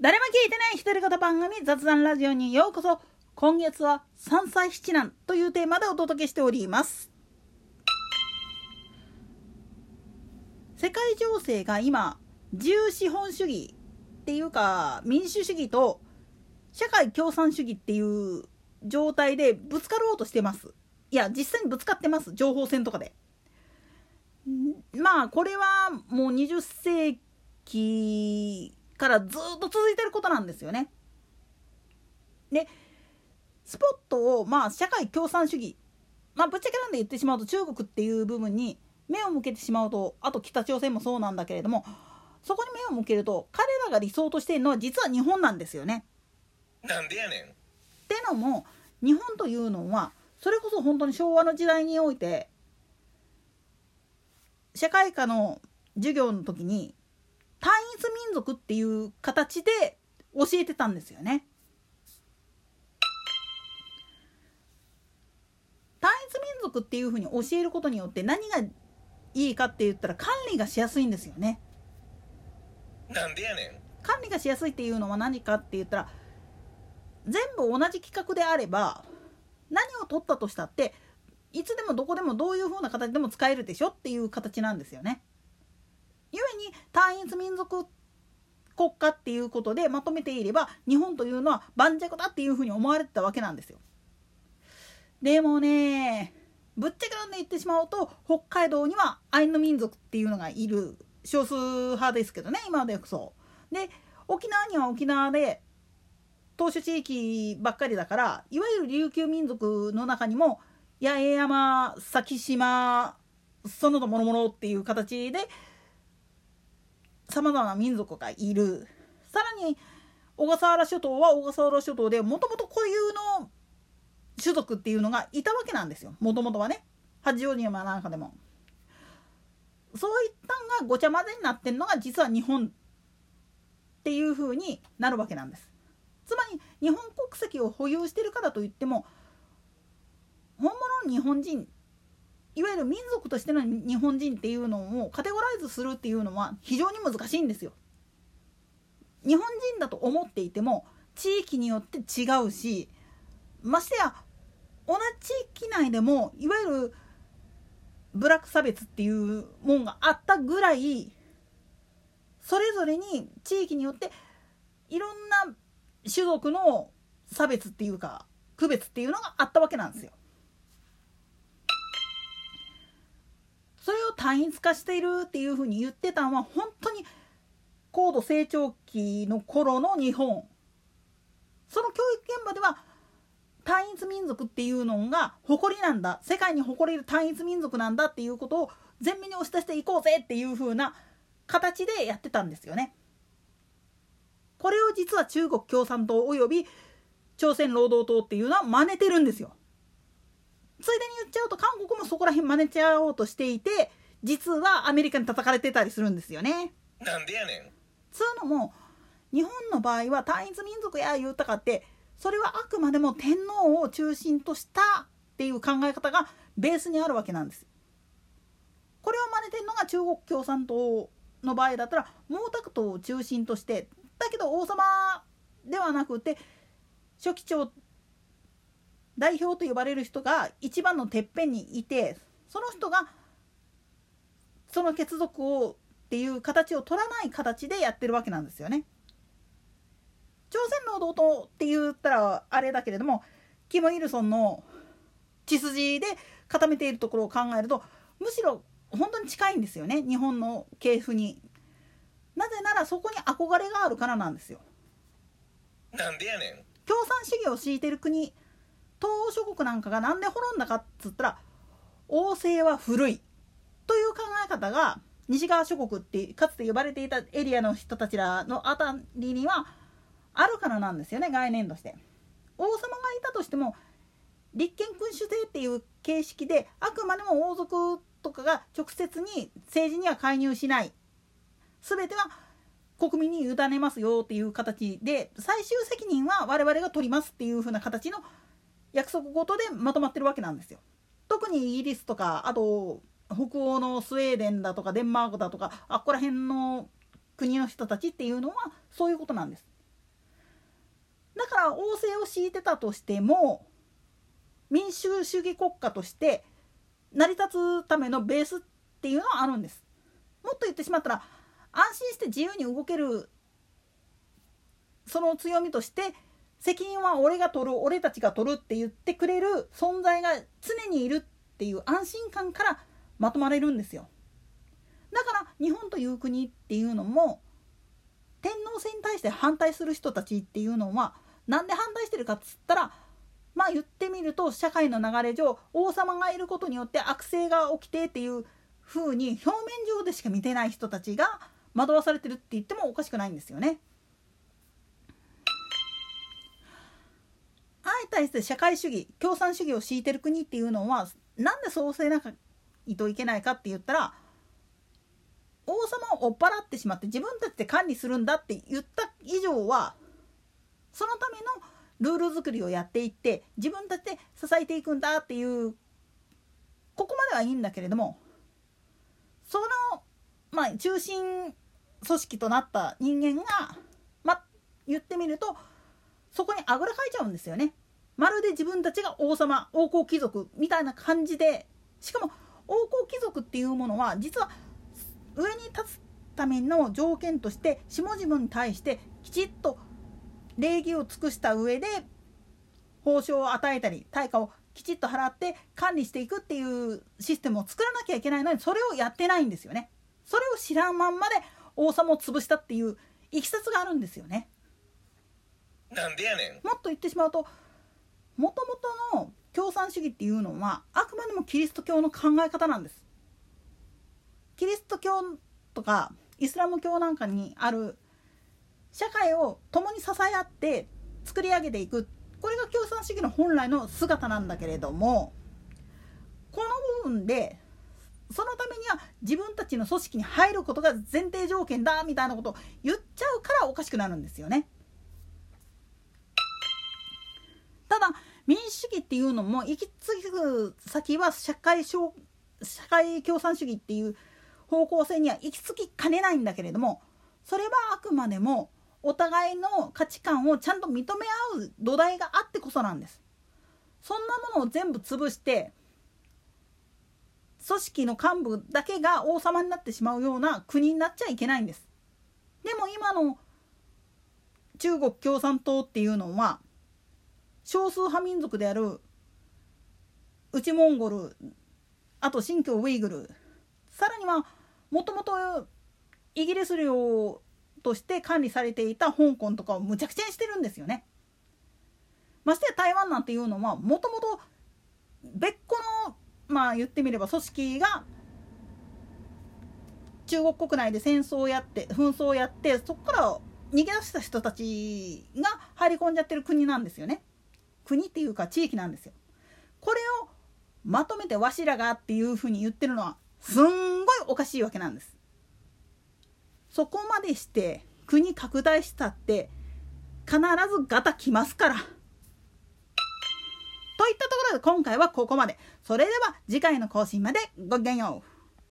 誰も聞いてない独り言番組雑談ラジオにようこそ。今月は三歳七男というテーマでお届けしております。世界情勢が今自由資本主義っていうか民主主義と社会共産主義っていう状態でぶつかろうとしてます。いや実際にぶつかってます。情報戦とかで。まあこれはもう20世紀からずっと続いてることなんですよね。でスポットをまあ社会共産主義まあぶっちゃけなんで言ってしまうと中国っていう部分に目を向けてしまうとあと北朝鮮もそうなんだけれどもそこに目を向けると彼らが理想としているのは実は日本なんですよね。なんでやねん。ってのも日本というのはそれこそ本当に昭和の時代において社会科の授業の時に単一民族っていう形で教えてたんですよね。単一民族っていうふうに教えることによって何がいいかって言ったら管理がしやすいんですよね。なんでやねん。管理がしやすいっていうのは何かって言ったら全部同じ企画であれば何を取ったとしたっていつでもどこでもどういう風な形でも使えるでしょっていう形なんですよね。単一民族国家っていうことでまとめていれば日本というのは盤石だっていうふうに思われてたわけなんですよ。でもねぶっちゃけなんで言ってしまうと北海道にはアイヌ民族っていうのがいる少数派ですけどね今までこそ。で沖縄には沖縄で島主地域ばっかりだからいわゆる琉球民族の中にも八重山先島その他もろもろっていう形でさまざまな民族がいるさらに小笠原諸島は小笠原諸島でもともと固有の種族っていうのがいたわけなんですよもともとはね八丈島なんかでも。そういったんがごちゃ混ぜになってるのが実は日本っていう風になるわけなんです。つまり日本国籍を保有してるからといっても本物の日本人いわゆる民族としての日本人っていうのをカテゴライズするっていうのは非常に難しいんですよ。日本人だと思っていても地域によって違うしましてや同じ地域内でもいわゆるブラック差別っていうもんがあったぐらいそれぞれに地域によっていろんな種族の差別っていうか区別っていうのがあったわけなんですよ。それを単一化しているっていうふうに言ってたのは本当に高度成長期の頃の日本その教育現場では単一民族っていうのが誇りなんだ世界に誇れる単一民族なんだっていうことを前面に押し出していこうぜっていう風な形でやってたんですよね。これを実は中国共産党および朝鮮労働党っていうのは真似てるんですよ。ついでに言っちゃうと韓国もそこら辺真似ちゃおうとしていて実はアメリカに叩かれてたりするんですよね。なんでやねん。つうのも日本の場合は単一民族や言うたかってそれはあくまでも天皇を中心としたっていう考え方がベースにあるわけなんです。これを真似てるのが中国共産党の場合だったら毛沢東を中心としてだけど王様ではなくて書記長代表と呼ばれる人が一番のてっぺんにいてその人がその血族をっていう形を取らない形でやってるわけなんですよね。朝鮮労働党って言ったらあれだけれどもキム・イルソンの血筋で固めているところを考えるとむしろ本当に近いんですよね日本の系譜に。なぜならそこに憧れがあるからなんですよ。なんでやねん。共産主義を敷いてる国東欧諸国なんかが何で滅んだかっつったら王政は古いという考え方が西側諸国ってかつて呼ばれていたエリアの人たちらのあたりにはあるからなんですよね概念として。王様がいたとしても立憲君主制っていう形式であくまでも王族とかが直接に政治には介入しない全ては国民に委ねますよっていう形で最終責任は我々が取りますっていう風な形の約束事でまとまってるわけなんですよ。特にイギリスとかあと北欧のスウェーデンだとかデンマークだとかあっこら辺の国の人たちっていうのはそういうことなんです。だから王政を敷いてたとしても民主主義国家として成り立つためのベースっていうのはあるんです。もっと言ってしまったら安心して自由に動けるその強みとして責任は俺が取る俺たちが取るって言ってくれる存在が常にいるっていう安心感からまとまれるんですよ。だから日本という国っていうのも天皇制に対して反対する人たちっていうのは何で反対してるかっつったらまあ言ってみると社会の流れ上王様がいることによって悪性が起きてっていう風に表面上でしか見てない人たちが惑わされてるって言ってもおかしくないんですよね。対して社会主義共産主義を敷いてる国っていうのはなんでそうせないといけないかって言ったら王様を追っ払ってしまって自分たちで管理するんだって言った以上はそのためのルール作りをやっていって自分たちで支えていくんだっていうここまではいいんだけれどもその、まあ、中心組織となった人間が、まあ、言ってみるとそこにあぐらかいちゃうんですよね。まるで自分たちが王様王侯貴族みたいな感じでしかも王侯貴族っていうものは実は上に立つための条件として下々に対してきちっと礼儀を尽くした上で報奨を与えたり対価をきちっと払って管理していくっていうシステムを作らなきゃいけないのにそれをやってないんですよね。それを知らんまんまで王様を潰したっていういきさつがあるんですよね。なんでやねんもっと言ってしまうともともとの共産主義っていうのはあくまでもキリスト教の考え方なんです。キリスト教とかイスラム教なんかにある社会を共に支え合って作り上げていくこれが共産主義の本来の姿なんだけれどもこの部分でそのためには自分たちの組織に入ることが前提条件だみたいなことを言っちゃうからおかしくなるんですよね。民主主義っていうのも行き着く先は社会社会共産主義っていう方向性には行き着きかねないんだけれどもそれはあくまでもお互いの価値観をちゃんと認め合う土台があってこそなんです。そんなものを全部潰して組織の幹部だけが王様になってしまうような国になっちゃいけないんです。でも今の中国共産党っていうのは少数派民族である内モンゴルあと新疆ウイグルさらにはもともとイギリス領として管理されていた香港とかをむちゃくちゃにしてるんですよね。ましてや台湾なんていうのはもともと別個のまあ言ってみれば組織が中国国内で戦争をやって紛争をやってそこから逃げ出した人たちが入り込んじゃってる国なんですよね。国っていうか地域なんですよ。これをまとめてわしらがっていうふうに言ってるのはすんごいおかしいわけなんです。そこまでして国拡大したって必ずガタきますから。といったところで今回はここまで。それでは次回の更新までごきげんよう。